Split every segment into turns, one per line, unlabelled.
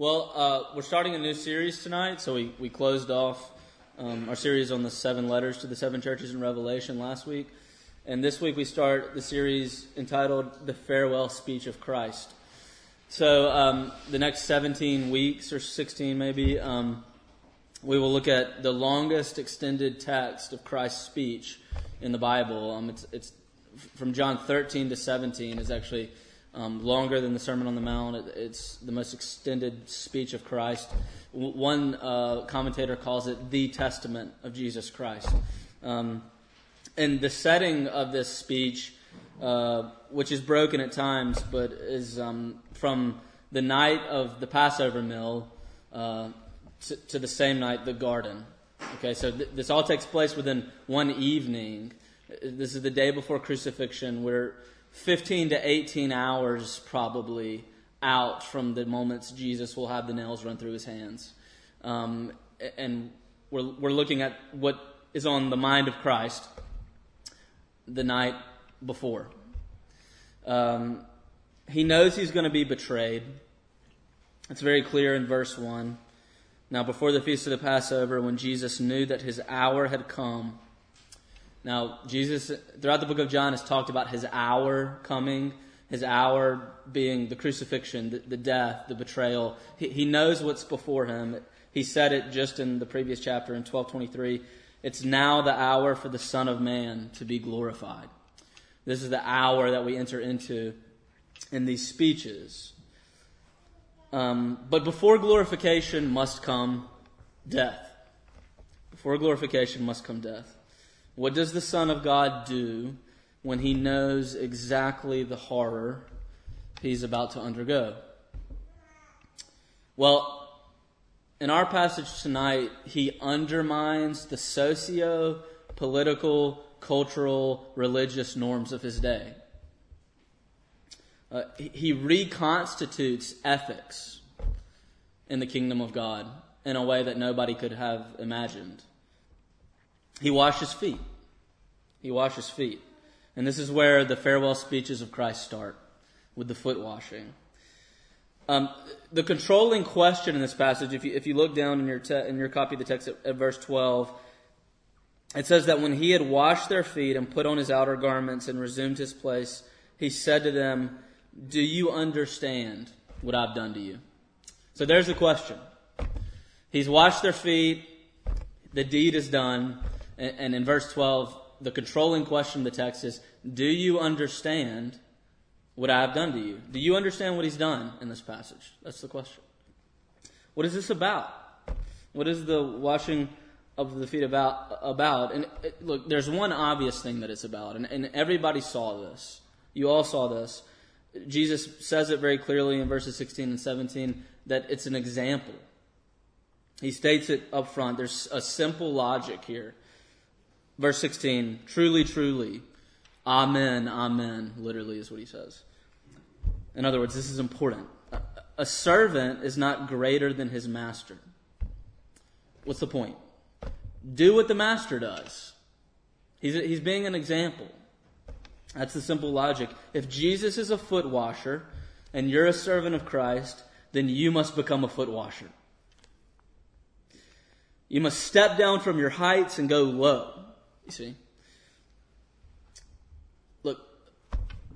Well, uh, we're starting a new series tonight. So we, we closed off um, our series on the seven letters to the seven churches in Revelation last week. And this week we start the series entitled The Farewell Speech of Christ. So um, the next 17 weeks or 16 maybe, um, we will look at the longest extended text of Christ's speech in the Bible. Um, it's, it's from John 13 to 17 is actually um, longer than the Sermon on the Mount. It, it's the most extended speech of Christ. W- one uh, commentator calls it the testament of Jesus Christ. Um, and the setting of this speech, uh, which is broken at times, but is um, from the night of the Passover meal uh, to, to, the same night, the garden. Okay, so th- this all takes place within one evening. This is the day before crucifixion, where 15 to 18 hours probably out from the moments Jesus will have the nails run through his hands. Um, and we're, we're looking at what is on the mind of Christ the night before. Um, he knows he's going to be betrayed. It's very clear in verse 1. Now, before the feast of the Passover, when Jesus knew that his hour had come, now, Jesus, throughout the book of John, has talked about his hour coming, his hour being the crucifixion, the, the death, the betrayal. He, he, knows what's before him. He said it just in the previous chapter in 1223. It's now the hour for the Son of Man to be glorified. This is the hour that we enter into in these speeches. Um, but before glorification must come death. Before glorification must come death. What does the Son of God do when he knows exactly the horror he's about to undergo? Well, in our passage tonight, he undermines the socio political, cultural, religious norms of his day. Uh, he reconstitutes ethics in the kingdom of God in a way that nobody could have imagined. He washes feet. He washes feet. And this is where the farewell speeches of Christ start, with the foot washing. Um, the controlling question in this passage, if you, if you look down in your, te- in your copy of the text at, at verse 12, it says that when he had washed their feet and put on his outer garments and resumed his place, he said to them, Do you understand what I've done to you? So there's the question. He's washed their feet, the deed is done. And in verse 12, the controlling question of the text is Do you understand what I have done to you? Do you understand what he's done in this passage? That's the question. What is this about? What is the washing of the feet about? about? And it, look, there's one obvious thing that it's about, and, and everybody saw this. You all saw this. Jesus says it very clearly in verses 16 and 17 that it's an example. He states it up front. There's a simple logic here. Verse 16, truly, truly, amen, amen, literally is what he says. In other words, this is important. A servant is not greater than his master. What's the point? Do what the master does. He's, he's being an example. That's the simple logic. If Jesus is a foot washer and you're a servant of Christ, then you must become a foot washer. You must step down from your heights and go low. You see? Look,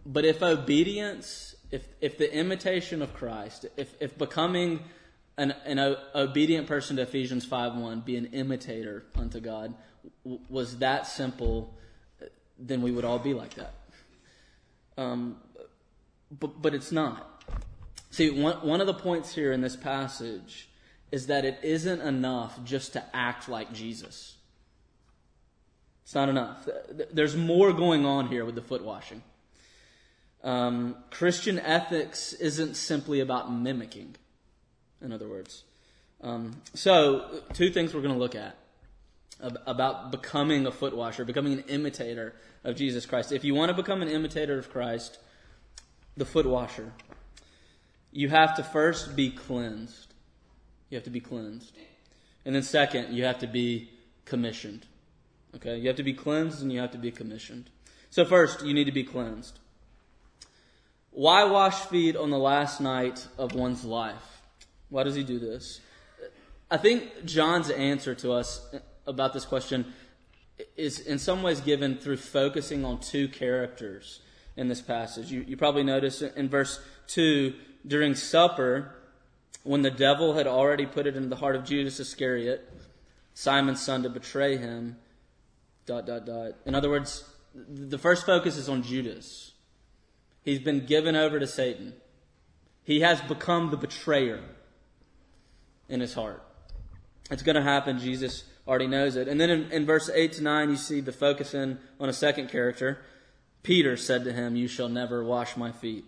but if obedience, if, if the imitation of Christ, if, if becoming an, an obedient person to Ephesians 5 1, be an imitator unto God, was that simple, then we would all be like that. Um, but, but it's not. See, one, one of the points here in this passage is that it isn't enough just to act like Jesus. It's not enough. There's more going on here with the foot washing. Um, Christian ethics isn't simply about mimicking, in other words. Um, so, two things we're going to look at about becoming a foot washer, becoming an imitator of Jesus Christ. If you want to become an imitator of Christ, the foot washer, you have to first be cleansed. You have to be cleansed. And then, second, you have to be commissioned. Okay, you have to be cleansed and you have to be commissioned. So, first, you need to be cleansed. Why wash feet on the last night of one's life? Why does he do this? I think John's answer to us about this question is in some ways given through focusing on two characters in this passage. You, you probably notice in verse 2 during supper, when the devil had already put it into the heart of Judas Iscariot, Simon's son, to betray him, dot, dot, dot. In other words, the first focus is on Judas. He's been given over to Satan. He has become the betrayer in his heart. It's going to happen. Jesus already knows it. And then in, in verse 8 to 9, you see the focus in on a second character. Peter said to him, You shall never wash my feet.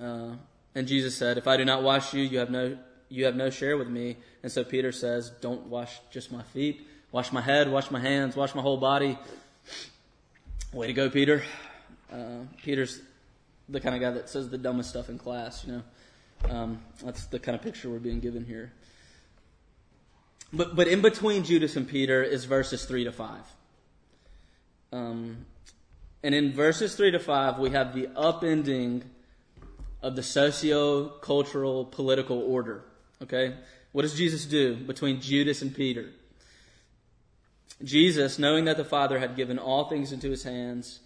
Uh, and Jesus said, If I do not wash you, you have no you have no share with me. And so Peter says, Don't wash just my feet. Wash my head, wash my hands, wash my whole body. Way to go, Peter. Uh, Peter's the kind of guy that says the dumbest stuff in class, you know. Um, that's the kind of picture we're being given here. But, but in between Judas and Peter is verses 3 to 5. Um, and in verses 3 to 5, we have the upending of the socio cultural political order. Okay? What does Jesus do between Judas and Peter? Jesus, knowing that the Father had given all things into his hands,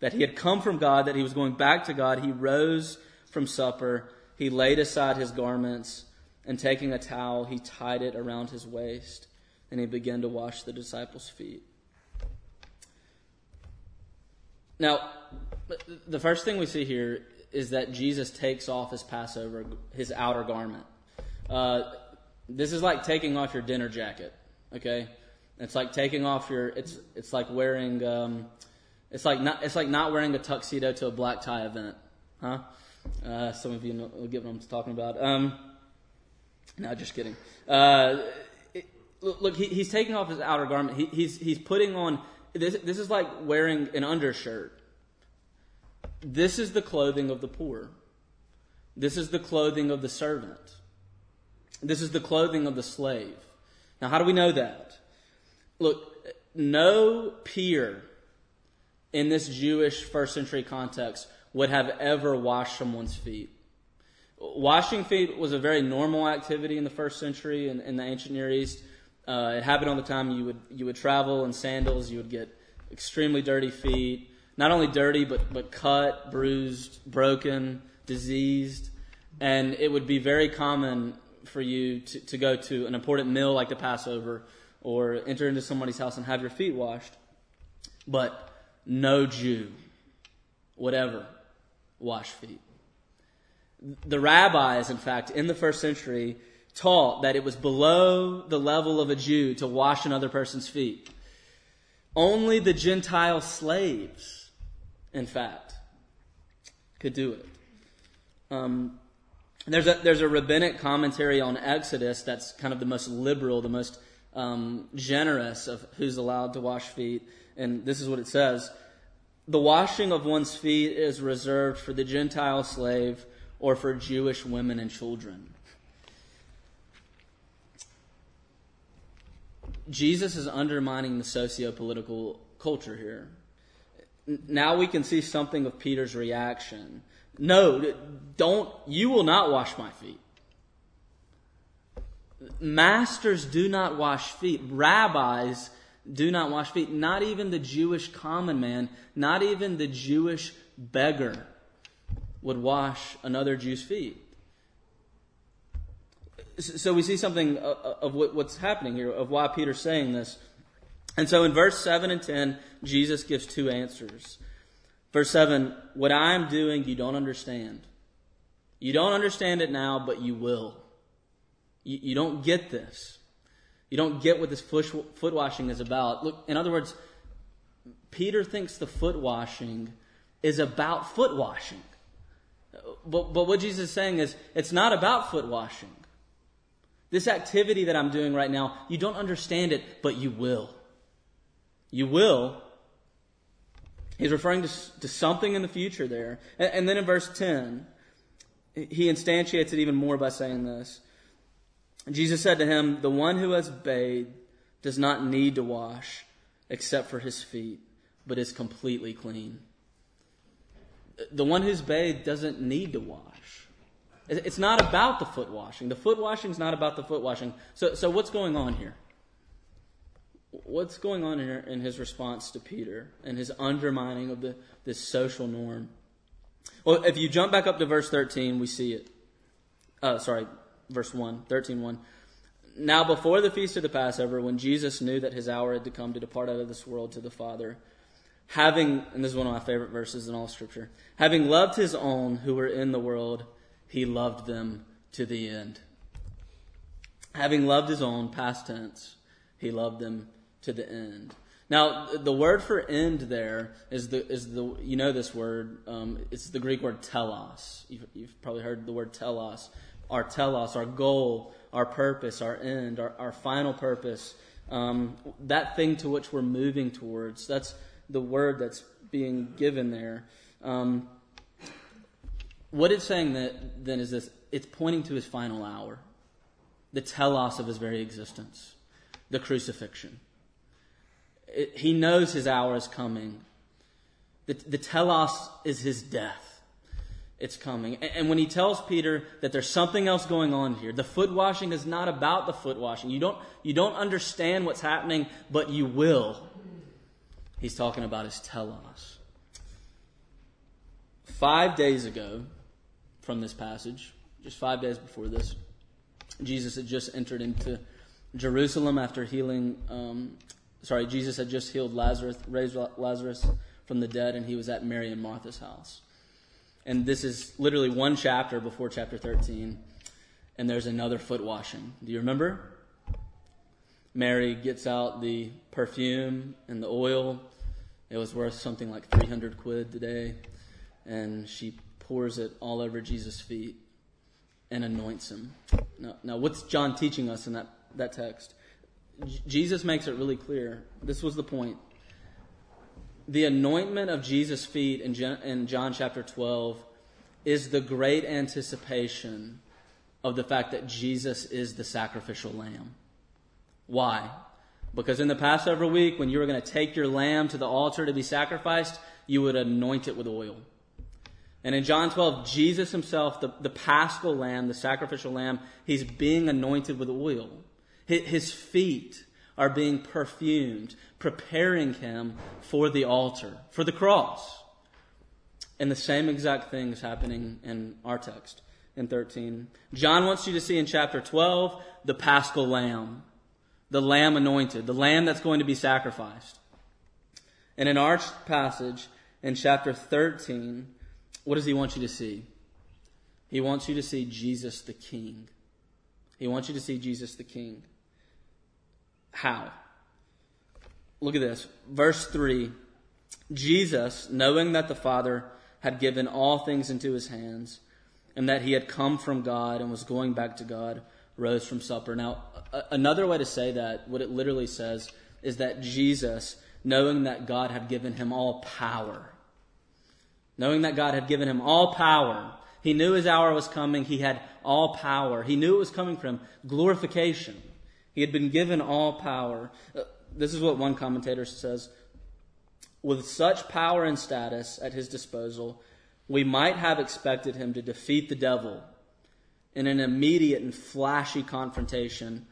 that he had come from God, that he was going back to God, he rose from supper, he laid aside his garments, and taking a towel, he tied it around his waist, and he began to wash the disciples' feet. Now, the first thing we see here is that Jesus takes off his Passover, his outer garment. Uh, this is like taking off your dinner jacket, okay? It's like taking off your. It's it's like wearing. Um, it's like not. It's like not wearing a tuxedo to a black tie event, huh? Uh, some of you know, get what I'm talking about. Um, no, just kidding. Uh, it, look, he, he's taking off his outer garment. He, he's he's putting on. This this is like wearing an undershirt. This is the clothing of the poor. This is the clothing of the servant. This is the clothing of the slave. Now, how do we know that? Look, no peer in this Jewish first century context would have ever washed someone's feet. Washing feet was a very normal activity in the first century in, in the ancient Near East. Uh, it happened all the time. You would you would travel in sandals. You would get extremely dirty feet. Not only dirty, but but cut, bruised, broken, diseased, and it would be very common for you to, to go to an important meal like the Passover or enter into somebody's house and have your feet washed. But no Jew whatever, wash feet. The rabbis, in fact, in the first century, taught that it was below the level of a Jew to wash another person's feet. Only the Gentile slaves, in fact, could do it. Um, there's a, there's a rabbinic commentary on Exodus that's kind of the most liberal, the most um, generous of who's allowed to wash feet. And this is what it says The washing of one's feet is reserved for the Gentile slave or for Jewish women and children. Jesus is undermining the socio political culture here. Now we can see something of Peter's reaction. No, don't, you will not wash my feet. Masters do not wash feet. Rabbis do not wash feet. Not even the Jewish common man, not even the Jewish beggar would wash another Jew's feet. So we see something uh, uh, of what's happening here, of why Peter's saying this. And so in verse 7 and 10, Jesus gives two answers. Verse 7 What I am doing, you don't understand. You don't understand it now, but you will. You, you don't get this. You don't get what this foot, washing is about. Look, in other words, Peter thinks the foot washing is about foot washing. But, but what Jesus is saying is, it's not about foot washing. This activity that I'm doing right now, you don't understand it, but you will. You will He's referring to, to something in the future there. And, and then in verse 10, he instantiates it even more by saying this. Jesus said to him, The one who has bathed does not need to wash except for his feet, but is completely clean. The one who's bathed doesn't need to wash. It's not about the foot washing. The foot washing is not about the foot washing. So, so what's going on here? What's going on here in his response to Peter and his undermining of the, this social norm? Well, if you jump back up to verse 13, we see it. Uh, sorry, verse 1, 13 1. Now, before the feast of the Passover, when Jesus knew that his hour had to come to depart out of this world to the Father, having, and this is one of my favorite verses in all Scripture, having loved his own who were in the world, he loved them to the end. Having loved his own, past tense, he loved them to the end. Now, the word for end there is the is the you know this word. Um, it's the Greek word telos. You've, you've, probably heard the word telos. Our telos, our goal, our purpose, our end, our, our final purpose. Um, that thing to which we're moving towards. That's the word that's being given there. Um, what it's saying that, then is this it's pointing to his final hour, the telos of his very existence, the crucifixion. It, he knows his hour is coming. The, the telos is his death. It's coming. And, when he tells Peter that there's something else going on here, the foot washing is not about the foot washing. You don't, you don't understand what's happening, but you will. He's talking about his telos. Five days ago, from this passage, just five days before this. Jesus had just entered into Jerusalem after healing. Um, sorry, Jesus had just healed Lazarus, raised Lazarus from the dead, and he was at Mary and Martha's house. And this is literally one chapter before chapter 13, and there's another foot washing. Do you remember? Mary gets out the perfume and the oil. It was worth something like 300 quid today. And she pours it all over Jesus' feet and anoints him. Now, now what's John teaching us in that, that text? J- Jesus makes it really clear. This was the point. The anointment of Jesus' feet in, in John chapter 12 is the great anticipation of the fact that Jesus is the sacrificial lamb. Why? Because in the Passover week, when you were going to take your lamb to the altar to be sacrificed, you would anoint it with oil. And in John 12, Jesus himself, the, the paschal lamb, the sacrificial lamb, he's being anointed with oil. His feet are being perfumed, preparing him for the altar, for the cross. And the same exact thing is happening in our text in 13. John wants you to see in chapter 12 the paschal lamb, the lamb anointed, the lamb that's going to be sacrificed. And in our passage in chapter 13, what does he want you to see? He wants you to see Jesus the King. He wants you to see Jesus the King. How? Look at this. Verse 3 Jesus, knowing that the Father had given all things into his hands, and that he had come from God and was going back to God, rose from supper. Now, another way to say that, what it literally says, is that Jesus, knowing that God had given him all power, knowing that God had given him all power. He knew his hour was coming. He had all power. He knew it was coming from glorification. He had been given all power. Uh, this is what one commentator says. With such power and status at his disposal, we might have expected him to defeat the devil in an immediate and flashy confrontation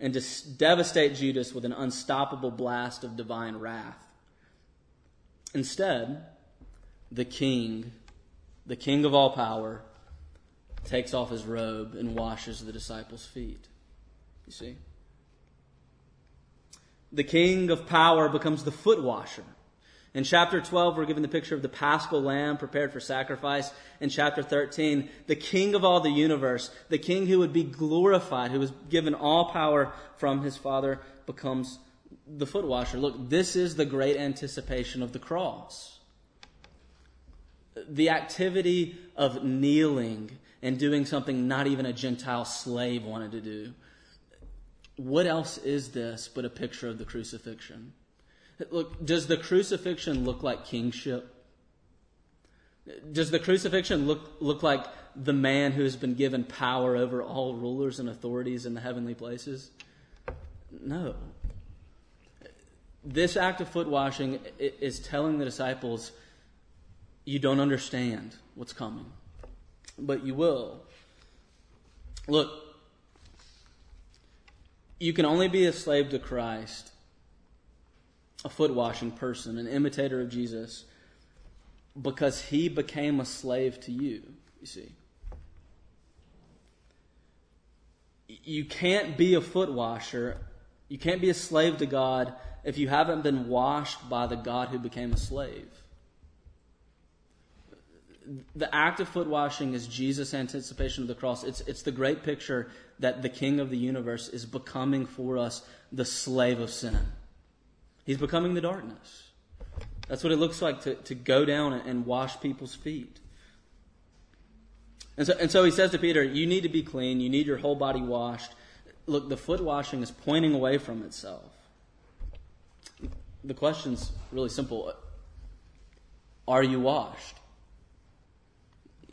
and to devastate Judas with an unstoppable blast of divine wrath. Instead, the king, the king of all power, takes off his robe and washes the disciples' feet. You see? The king of power becomes the foot washer. In chapter 12, we're given the picture of the paschal lamb prepared for sacrifice. In chapter 13, the king of all the universe, the king who would be glorified, who was given all power from his father, becomes the foot washer. Look, this is the great anticipation of the cross the activity of kneeling and doing something not even a Gentile slave wanted to do. What else is this but a picture of the crucifixion? Look, does the crucifixion look like kingship? Does the crucifixion look, look like the man who has been given power over all rulers and authorities in the heavenly places? No. This act of foot washing is telling the disciples you don't understand what's coming, but you will. Look, you can only be a slave to Christ, a foot washing person, an imitator of Jesus, because he became a slave to you, you see. You can't be a foot washer, you can't be a slave to God if you haven't been washed by the God who became a slave. The act of foot washing is Jesus' anticipation of the cross. It's, it's the great picture that the King of the universe is becoming for us the slave of sin. He's becoming the darkness. That's what it looks like to, to go down and wash people's feet. And so, and so he says to Peter, You need to be clean. You need your whole body washed. Look, the foot washing is pointing away from itself. The question's really simple Are you washed?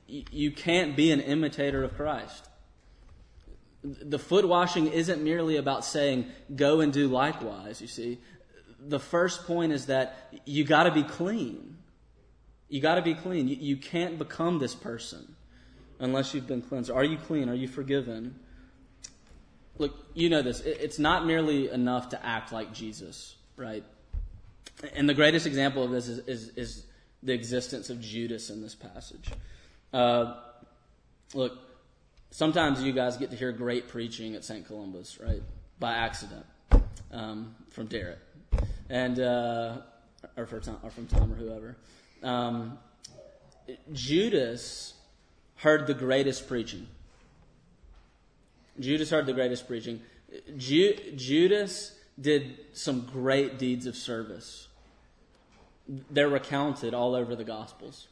You can't be an imitator of Christ. The foot washing isn't merely about saying, Go and do likewise, you see the first point is that you got to be clean. You got to be clean. You, you can't become this person unless you've been cleansed. Are you clean? Are you forgiven? Look, you know this. It, it's not merely enough to act like Jesus, right? And the greatest example of this is, is, is the existence of Judas in this passage. Uh, look, sometimes you guys get to hear great preaching at St. Columba's, right? By accident um, from Derek and uh, or, Tom, or from Tom or whoever. Um, Judas heard the greatest preaching. Judas heard the greatest preaching. Ju- Judas did some great deeds of service. They're recounted all over the Gospels.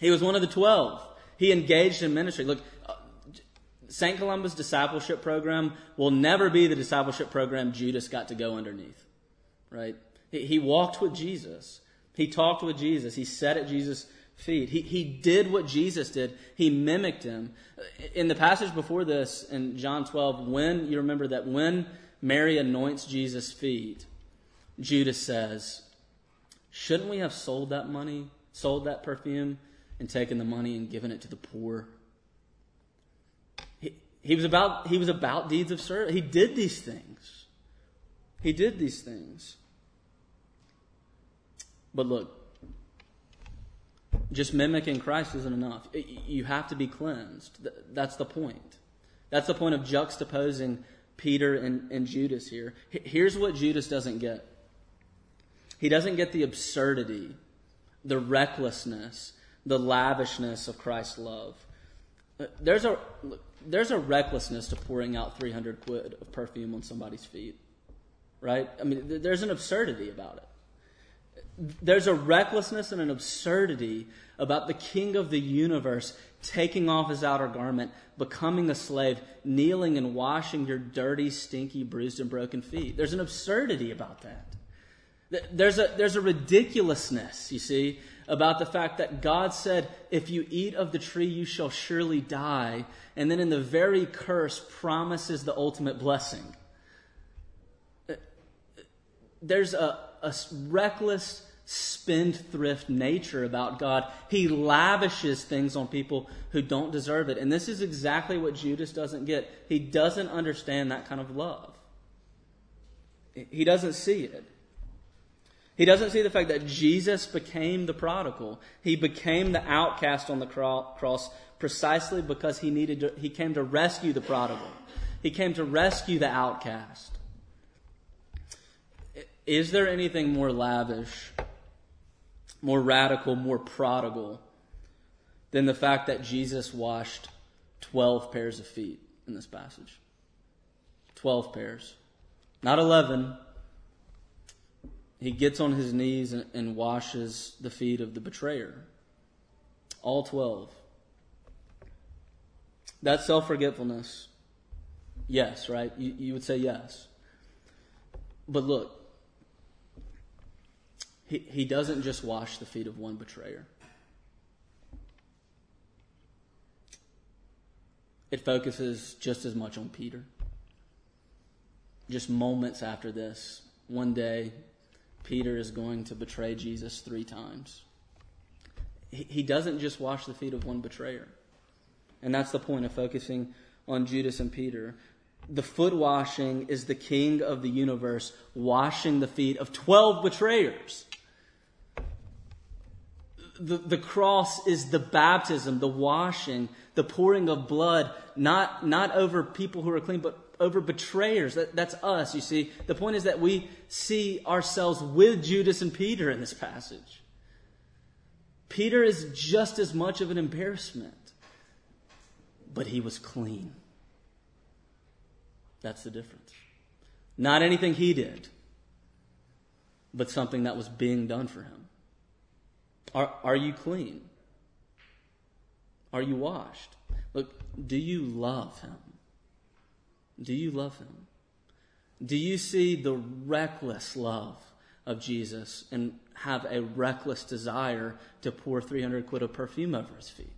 He was one of the twelve. He engaged in ministry. Look, uh, St. Columba's discipleship program will never be the discipleship program Judas got to go underneath right? He walked with Jesus. He talked with Jesus. He sat at Jesus' feet. He, he did what Jesus did. He mimicked him. In the passage before this, in John 12, when you remember that when Mary anoints Jesus' feet, Judas says, Shouldn't we have sold that money, sold that perfume, and taken the money and giving it to the poor? He, he was about he was about deeds of service. He did these things. He did these things. But look, just mimicking Christ isn't enough. You have to be cleansed. That's the point. That's the point of juxtaposing Peter and, and Judas here. Here's what Judas doesn't get he doesn't get the absurdity, the recklessness, the lavishness of Christ's love. There's a, there's a recklessness to pouring out 300 quid of perfume on somebody's feet, right? I mean, there's an absurdity about it there's a recklessness and an absurdity about the king of the universe taking off his outer garment, becoming a slave, kneeling and washing your dirty, stinky, bruised, and broken feet. There's an absurdity about that. There's a, there's a ridiculousness, you see, about the fact that God said, if you eat of the tree, you shall surely die. And then in the very curse, promises the ultimate blessing. Uh, there's a, a reckless, spendthrift nature about God. He lavishes things on people who don't deserve it. And this is exactly what Judas doesn't get. He doesn't understand that kind of love. He doesn't see it. He doesn't see the fact that Jesus became the prodigal. He became the outcast on the cross precisely because he needed to, he came to rescue the prodigal. He came to rescue the outcast. Is there anything more lavish more radical, more prodigal than the fact that Jesus washed 12 pairs of feet in this passage. 12 pairs. Not 11. He gets on his knees and, washes the feet of the betrayer. All 12. That self forgetfulness. Yes, right? You, you would say yes. But look, he, he doesn't just wash the feet of one betrayer. It focuses just as much on Peter. Just moments after this, one day, Peter is going to betray Jesus three times. He, doesn't just wash the feet of one betrayer. And that's the point of focusing on Judas and Peter. The foot washing is the king of the universe washing the feet of 12 betrayers. The, the cross is the baptism, the washing, the pouring of blood, not, not over people who are clean, but over betrayers. That, that's us, you see. The point is that we see ourselves with Judas and Peter in this passage. Peter is just as much of an embarrassment, but he was clean. That's the difference. Not anything he did, but something that was being done for him. Are, are you clean? Are you washed? Look, do you love him? Do you love him? Do you see the reckless love of Jesus and have a reckless desire to pour 300 quid of perfume over his feet?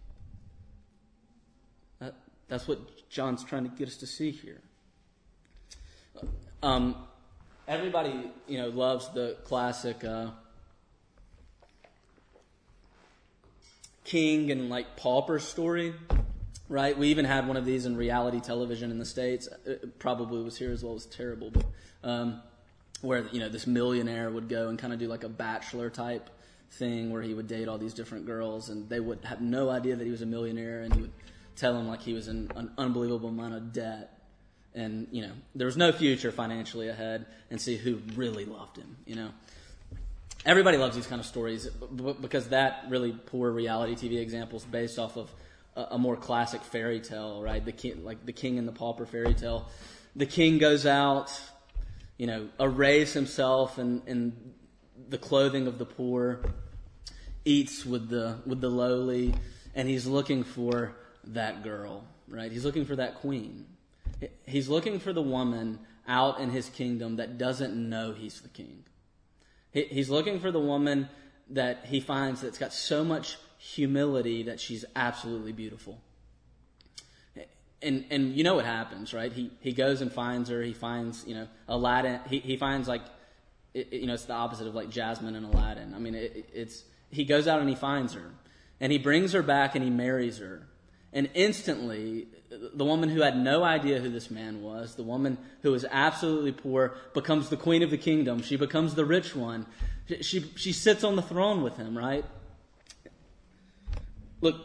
That, that's what John's trying to get us to see here. Um, everybody, you know, loves the classic uh, king and like pauper story, right? We even had one of these in reality television in the states. It probably was here as well. It was terrible, but um, where you know this millionaire would go and kind of do like a bachelor type thing where he would date all these different girls, and they would have no idea that he was a millionaire, and he would tell them like he was in an unbelievable amount of debt. And you know there was no future financially ahead, and see who really loved him. You know, everybody loves these kind of stories because that really poor reality TV example is based off of a, more classic fairy tale, right? The king, like the king and the pauper fairy tale. The king goes out, you know, arrays himself in, in the clothing of the poor, eats with the with the lowly, and he's looking for that girl, right? He's looking for that queen. He's looking for the woman out in his kingdom that doesn't know he's the king. He's looking for the woman that he finds that's got so much humility that she's absolutely beautiful. And and you know what happens, right? He he goes and finds her. He finds you know Aladdin. He he finds like it, you know it's the opposite of like Jasmine and Aladdin. I mean it, it's he goes out and he finds her, and he brings her back and he marries her, and instantly the woman who had no idea who this man was, the woman who was absolutely poor, becomes the queen of the kingdom. She becomes the rich one. She, she sits on the throne with him, right? Look,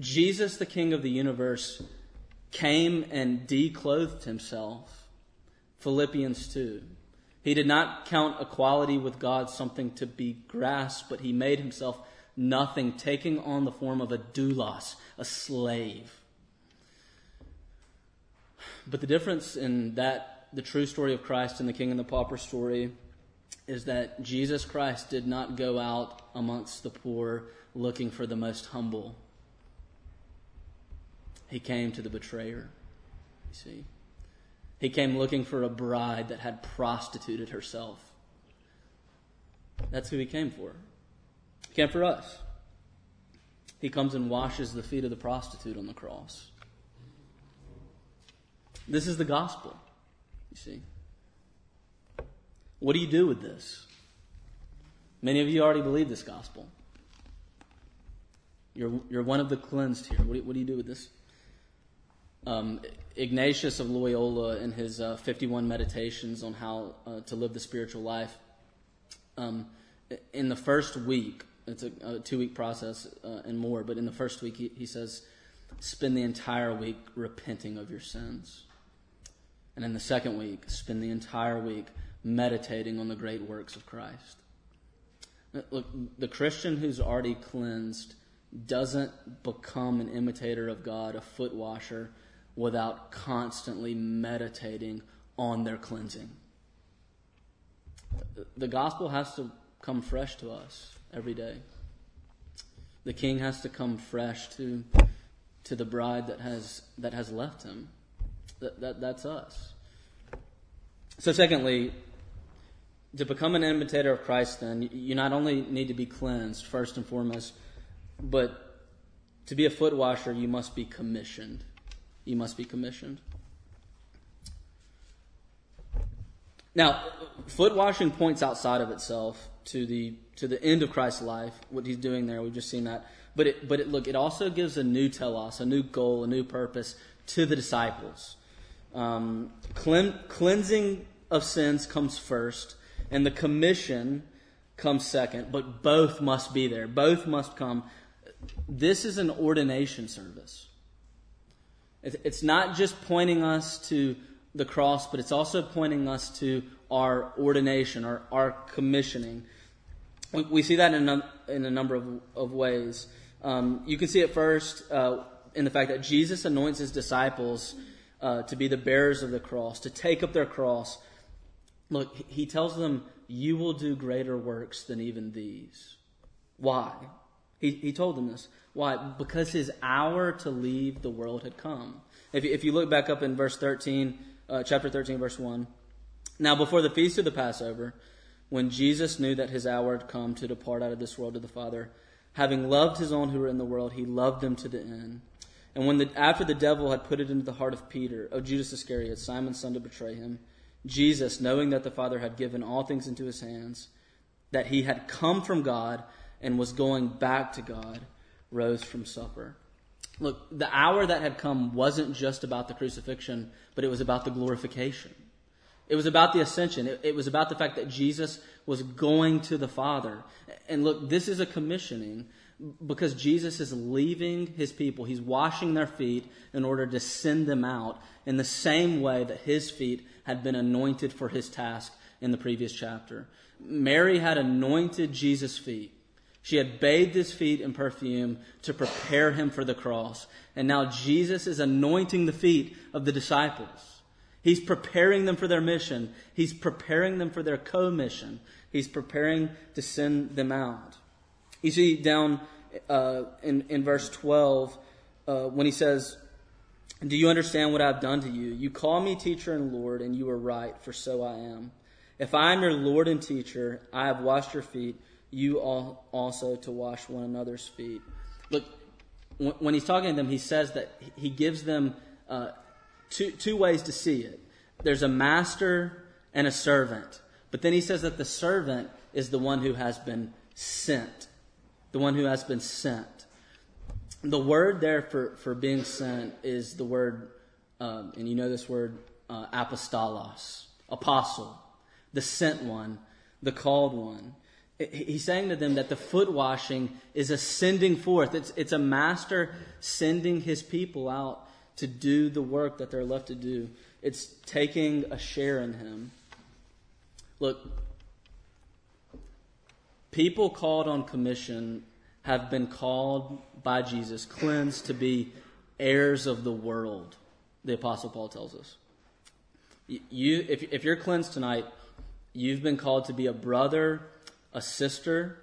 Jesus, the King of the universe, came and declothed himself. Philippians 2. He did not count equality with God something to be grasped, but he made himself nothing, taking on the form of a doulos, a slave but the difference in that, the true story of Christ and the king and the pauper story, is that Jesus Christ did not go out amongst the poor looking for the most humble. He came to the betrayer, you see. He came looking for a bride that had prostituted herself. That's who he came for. He came for us. He comes and washes the feet of the prostitute on the cross. This is the gospel, you see. What do you do with this? Many of you already believe this gospel. You're, you're one of the cleansed here. What do, you, what do you do with this? Um, Ignatius of Loyola, in his uh, 51 meditations on how uh, to live the spiritual life, um, in the first week, it's a, a two week process uh, and more, but in the first week, he, he says, spend the entire week repenting of your sins. And in the second week, spend the entire week meditating on the great works of Christ. Look, the Christian who's already cleansed doesn't become an imitator of God, a foot washer, without constantly meditating on their cleansing. The gospel has to come fresh to us every day. The king has to come fresh to, to the bride that has, that has left him. That, that, that's us. So, secondly, to become an imitator of Christ, then, you not only need to be cleansed, first and foremost, but to be a foot washer, you must be commissioned. You must be commissioned. Now, foot washing points outside of itself to the to the end of Christ's life, what he's doing there. We've just seen that. But it, but it, look, it also gives a new telos, a new goal, a new purpose to the disciples. Um, clean, cleansing of sins comes first, and the commission comes second, but both must be there. Both must come. This is an ordination service. It's not just pointing us to the cross, but it's also pointing us to our ordination, our, our commissioning. We see that in a, in a number of, of ways. Um, you can see it first uh, in the fact that Jesus anoints his disciples uh, to be the bearers of the cross, to take up their cross. Look, he tells them, You will do greater works than even these. Why? He, he told them this. Why? Because his hour to leave the world had come. If, if you look back up in verse 13, uh, chapter 13, verse 1. Now, before the feast of the Passover, when Jesus knew that his hour had come to depart out of this world to the Father, having loved his own who were in the world, he loved them to the end. And when the, after the devil had put it into the heart of Peter, of Judas Iscariot, Simon's son, to betray him, Jesus, knowing that the Father had given all things into his hands, that he had come from God and was going back to God, rose from supper. Look, the hour that had come wasn't just about the crucifixion, but it was about the glorification. It was about the ascension. It, it, was about the fact that Jesus was going to the Father. And look, this is a commissioning because Jesus is leaving his people. He's washing their feet in order to send them out in the same way that his feet had been anointed for his task in the previous chapter. Mary had anointed Jesus' feet. She had bathed his feet in perfume to prepare him for the cross. And now Jesus is anointing the feet of the disciples. He's preparing them for their mission. He's preparing them for their co-mission. He's preparing to send them out. You see down uh, in, in verse 12 uh, when he says, Do you understand what I've done to you? You call me teacher and Lord, and you are right, for so I am. If I am your Lord and teacher, I have washed your feet. You all also to wash one another's feet. Look, when he's talking to them, he says that he gives them uh, two, two ways to see it there's a master and a servant. But then he says that the servant is the one who has been sent the one who has been sent. The word there for, for being sent is the word, um, and you know this word, uh, apostolos, apostle, the sent one, the called one. He's saying to them that the foot washing is a sending forth. It's, it's a master sending his people out to do the work that they're left to do. It's taking a share in him. Look, People called on commission have been called by Jesus, cleansed to be heirs of the world, the Apostle Paul tells us. You, if, if you're cleansed tonight, you've been called to be a brother, a sister,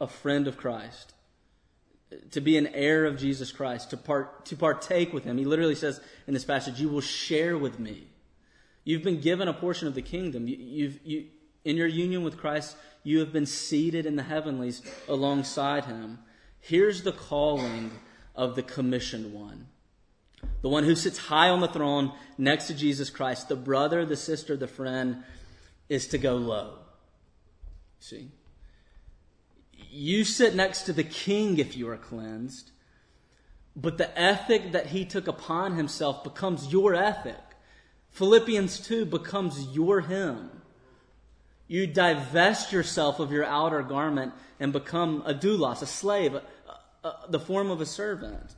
a friend of Christ, to be an heir of Jesus Christ, to, part, to partake with him. He literally says in this passage, You will share with me. You've been given a portion of the kingdom. You, you've, you, in your union with Christ, you have been seated in the heavenlies alongside him. Here's the calling of the commissioned one the one who sits high on the throne next to Jesus Christ, the brother, the sister, the friend, is to go low. See? You sit next to the king if you are cleansed, but the ethic that he took upon himself becomes your ethic. Philippians 2 becomes your hymn. You divest yourself of your outer garment and become a doulos, a slave, a, a, the form of a servant.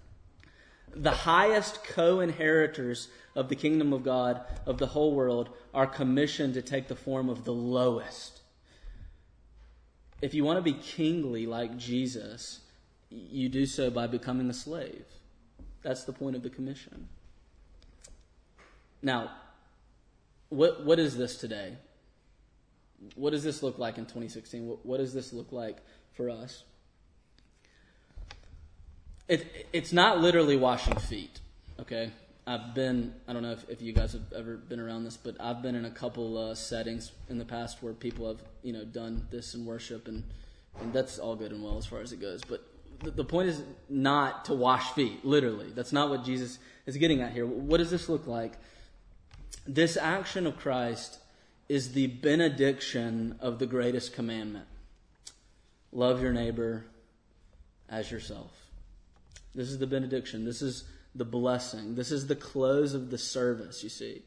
The highest co inheritors of the kingdom of God, of the whole world, are commissioned to take the form of the lowest. If you want to be kingly like Jesus, you do so by becoming a slave. That's the point of the commission. Now, what, what is this today? what does this look like in 2016? What, what does this look like for us? It, it's not literally washing feet, okay? I've been, I don't know if, if you guys have ever been around this, but I've been in a couple uh, settings in the past where people have, you know, done this in worship, and, and that's all good and well as far as it goes. But the, the point is not to wash feet, literally. That's not what Jesus is getting at here. What does this look like? This action of Christ is the benediction of the greatest commandment love your neighbor as yourself. This is the benediction. This is the blessing. This is the close of the service, you see.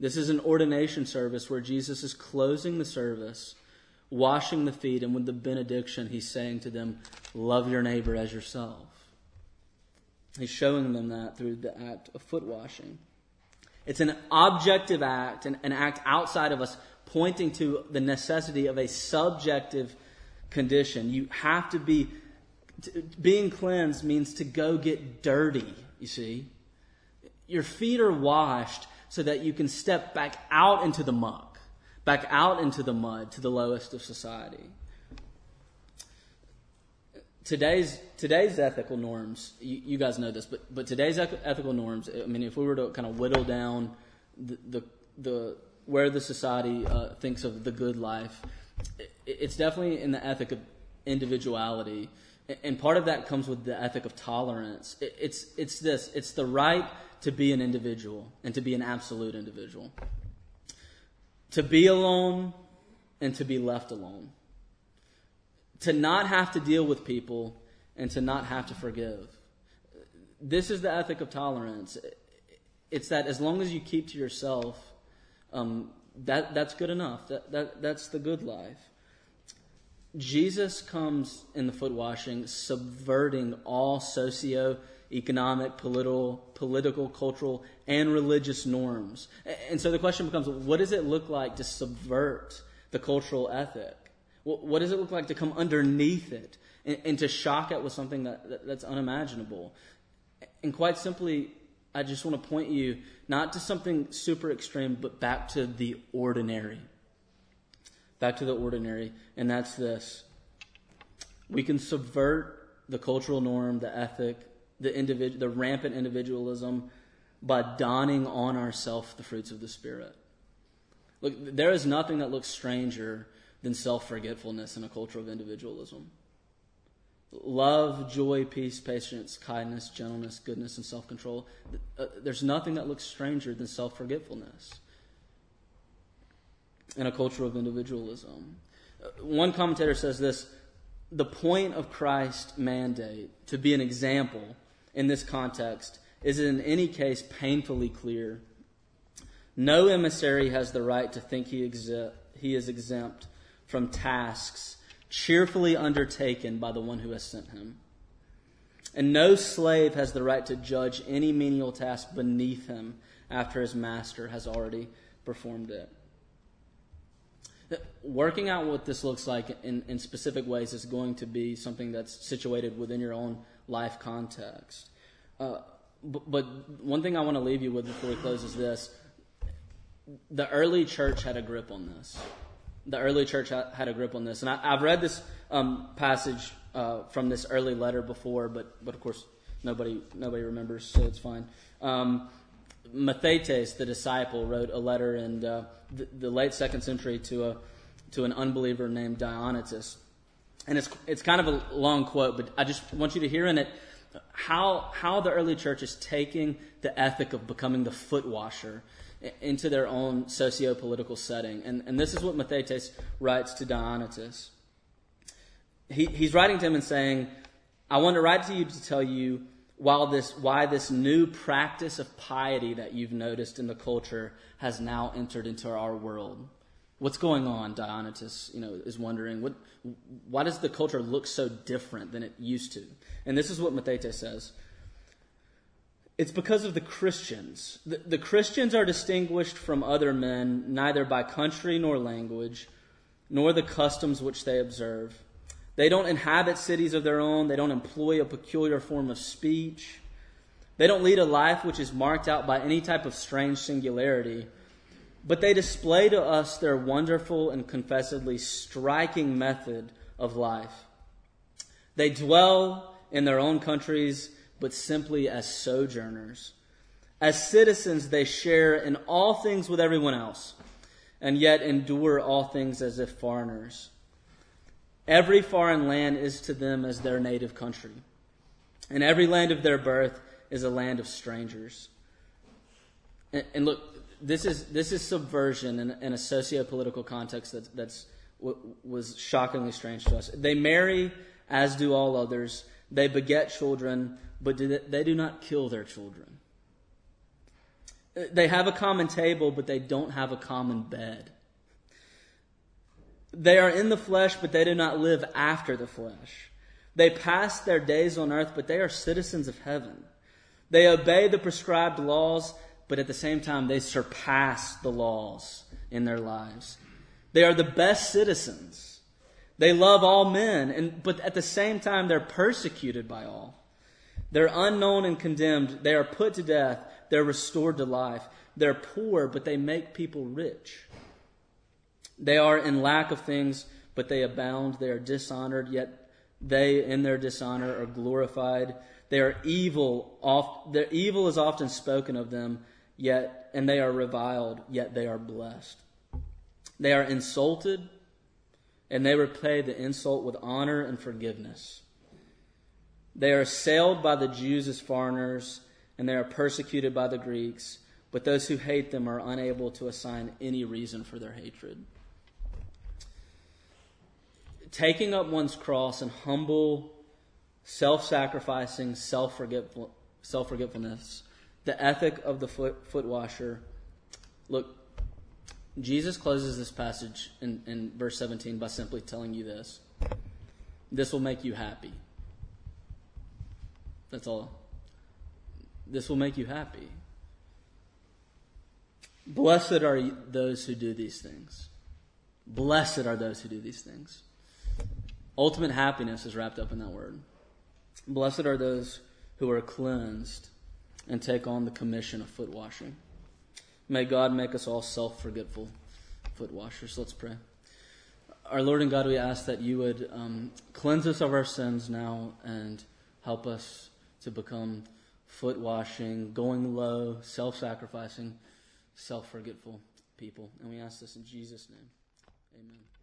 This is an ordination service where Jesus is closing the service, washing the feet, and with the benediction, he's saying to them, Love your neighbor as yourself. He's showing them that through the act of foot washing. It's an objective act, an, an act outside of us, pointing to the necessity of a subjective condition. You have to be, being cleansed means to go get dirty, you see. Your feet are washed so that you can step back out into the muck, back out into the mud to the lowest of society. Today's today's ethical norms, you, you guys know this, but but today's ethical norms. I mean, if we were to kind of whittle down the the, the where the society uh, thinks of the good life, it, it's definitely in the ethic of individuality, and part of that comes with the ethic of tolerance. It, it's it's this. It's the right to be an individual and to be an absolute individual. To be alone and to be left alone. To not have to deal with people and to not have to forgive. This is the ethic of tolerance. It's that as long as you keep to yourself, um, that, that's good enough. That, that, that's the good life. Jesus comes in the foot washing, subverting all socio economic, political, political, cultural, and religious norms. And so the question becomes what does it look like to subvert the cultural ethic? What does it look like to come underneath it and, and to shock it with something that, that's unimaginable? And quite simply, I just want to point you not to something super extreme, but back to the ordinary. Back to the ordinary, and that's this. We can subvert the cultural norm, the ethic, the, individ- the rampant individualism by donning on ourselves the fruits of the Spirit. Look, there is nothing that looks stranger than self forgetfulness in a culture of individualism. Love, joy, peace, patience, kindness, gentleness, goodness, and self control. Uh, there's nothing that looks stranger than self forgetfulness in a culture of individualism. One commentator says this the point of Christ's mandate to be an example in this context is in any case painfully clear. No emissary has the right to think he, exi- he is exempt from tasks cheerfully undertaken by the one who has sent him. And no slave has the right to judge any menial task beneath him after his master has already performed it. Working out what this looks like in, in specific ways is going to be something that's situated within your own life context. Uh, but, but one thing I want to leave you with before we close is this. The early church had a grip on this. The early church had a grip on this. And I, have read this um, passage uh, from this early letter before, but, but of course nobody, nobody remembers, so it's fine. Um, Mathetes, the disciple, wrote a letter in uh, the, the, late second century to, a, to an unbeliever named Diognetus. And it's, it's kind of a long quote, but I just want you to hear in it how, how the early church is taking the ethic of becoming the foot washer into their own socio political setting. And, and this is what Mathetes writes to Diognetus. He, he's writing to him and saying, I want to write to you to tell you while this, why this new practice of piety that you've noticed in the culture has now entered into our world. What's going on? Diognetus, you know, is wondering. What, why does the culture look so different than it used to? And this is what Mathetes says. It's because of the Christians. The, the Christians are distinguished from other men neither by country nor language, nor the customs which they observe. They don't inhabit cities of their own. They don't employ a peculiar form of speech. They don't lead a life which is marked out by any type of strange singularity but they display to us their wonderful and confessedly striking method of life. They dwell in their own countries, but simply as sojourners. As citizens, they share in all things with everyone else, and yet endure all things as if foreigners. Every foreign land is to them as their native country, and every land of their birth is a land of strangers. And, and look, this is this is subversion in, in a socio-political context that, that's was shockingly strange to us. They marry as do all others. They beget children, but they do not kill their children. Uh, they have a common table, but they don't have a common bed. They are in the flesh, but they do not live after the flesh. They pass their days on earth, but they are citizens of heaven. They obey the prescribed laws, but at the same time, they surpass the laws in their lives. They are the best citizens. They love all men, and, but at the same time, they're persecuted by all. They're unknown and condemned. They are put to death. They're restored to life. They're poor, but they make people rich. They are in lack of things, but they abound. They are dishonored, yet they, in their dishonor, are glorified. They are evil. Oft, their evil is often spoken of them, yet, and they are reviled, yet they are blessed. They are insulted, and they repay the insult with honor and forgiveness. They are assailed by the Jews as foreigners, and they are persecuted by the Greeks, but those who hate them are unable to assign any reason for their hatred. Taking up one's cross and humble, self sacrificing, self forgetfulness, the ethic of the foot, foot washer. Look, Jesus closes this passage in, in verse 17 by simply telling you this this will make you happy. That's all. This will make you happy. Blessed are those who do these things. Blessed are those who do these things. Ultimate happiness is wrapped up in that word. Blessed are those who are cleansed and take on the commission of foot washing. May God make us all self forgetful foot washers. Let's pray. Our Lord and God, we ask that you would um, cleanse us of our sins now and help us to become foot washing, going low, self sacrificing, self forgetful people. And we ask this in Jesus' name. Amen.